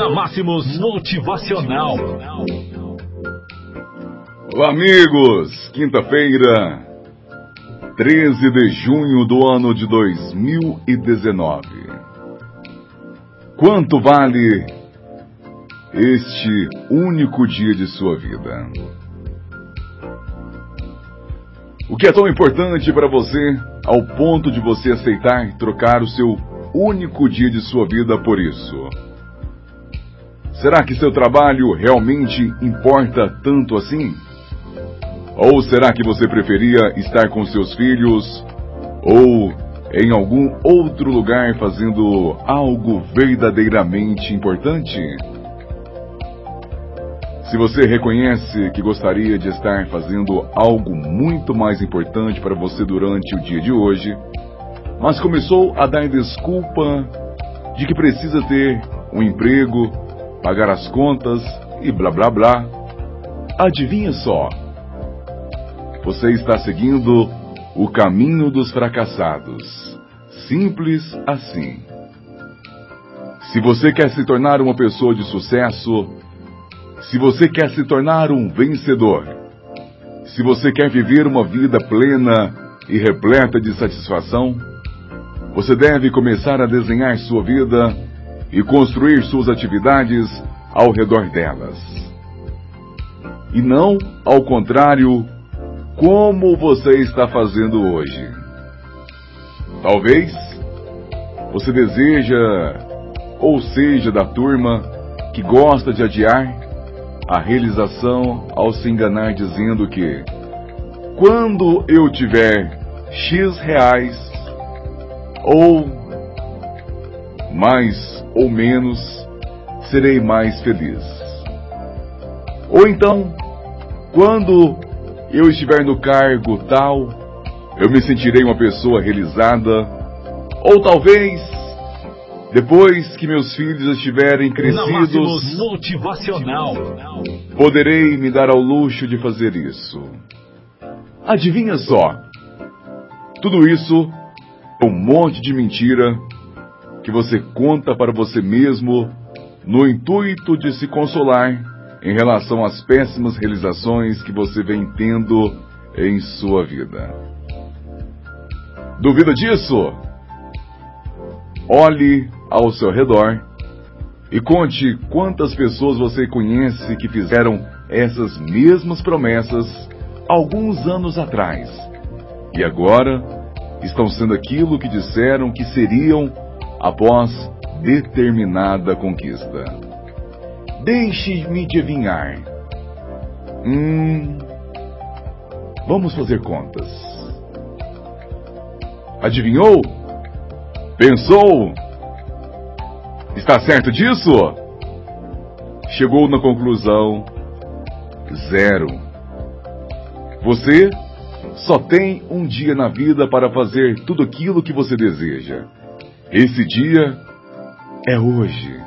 na Máximos Motivacional. Olá, amigos! Quinta-feira, 13 de junho do ano de 2019. Quanto vale este único dia de sua vida? O que é tão importante para você ao ponto de você aceitar trocar o seu único dia de sua vida por isso? Será que seu trabalho realmente importa tanto assim? Ou será que você preferia estar com seus filhos ou em algum outro lugar fazendo algo verdadeiramente importante? Se você reconhece que gostaria de estar fazendo algo muito mais importante para você durante o dia de hoje, mas começou a dar desculpa de que precisa ter um emprego, pagar as contas e blá blá blá, adivinha só? Você está seguindo o caminho dos fracassados. Simples assim. Se você quer se tornar uma pessoa de sucesso, se você quer se tornar um vencedor, se você quer viver uma vida plena e repleta de satisfação, você deve começar a desenhar sua vida e construir suas atividades ao redor delas. E não ao contrário, como você está fazendo hoje. Talvez você deseja ou seja da turma que gosta de adiar a realização ao se enganar dizendo que quando eu tiver X reais ou mais ou menos serei mais feliz. Ou então, quando eu estiver no cargo tal, eu me sentirei uma pessoa realizada. Ou talvez depois que meus filhos estiverem crescidos, motivacional. Poderei me dar ao luxo de fazer isso. Adivinha só? Tudo isso é um monte de mentira que você conta para você mesmo no intuito de se consolar em relação às péssimas realizações que você vem tendo em sua vida. Duvida disso? Olhe ao seu redor e conte quantas pessoas você conhece que fizeram essas mesmas promessas alguns anos atrás e agora estão sendo aquilo que disseram que seriam após determinada conquista. Deixe-me adivinhar. Hum. Vamos fazer contas. Adivinhou? Pensou? Está certo disso? Chegou na conclusão zero. Você só tem um dia na vida para fazer tudo aquilo que você deseja. Esse dia é hoje.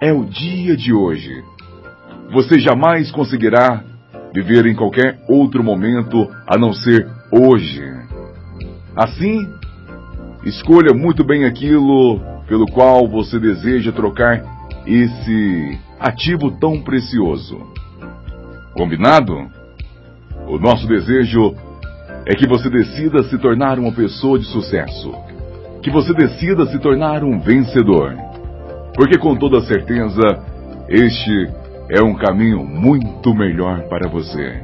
É o dia de hoje. Você jamais conseguirá viver em qualquer outro momento a não ser hoje. Assim, escolha muito bem aquilo pelo qual você deseja trocar esse ativo tão precioso. Combinado? O nosso desejo é que você decida se tornar uma pessoa de sucesso, que você decida se tornar um vencedor, porque com toda certeza este é um caminho muito melhor para você.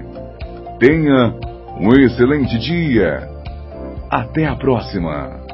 Tenha um excelente dia. Até a próxima.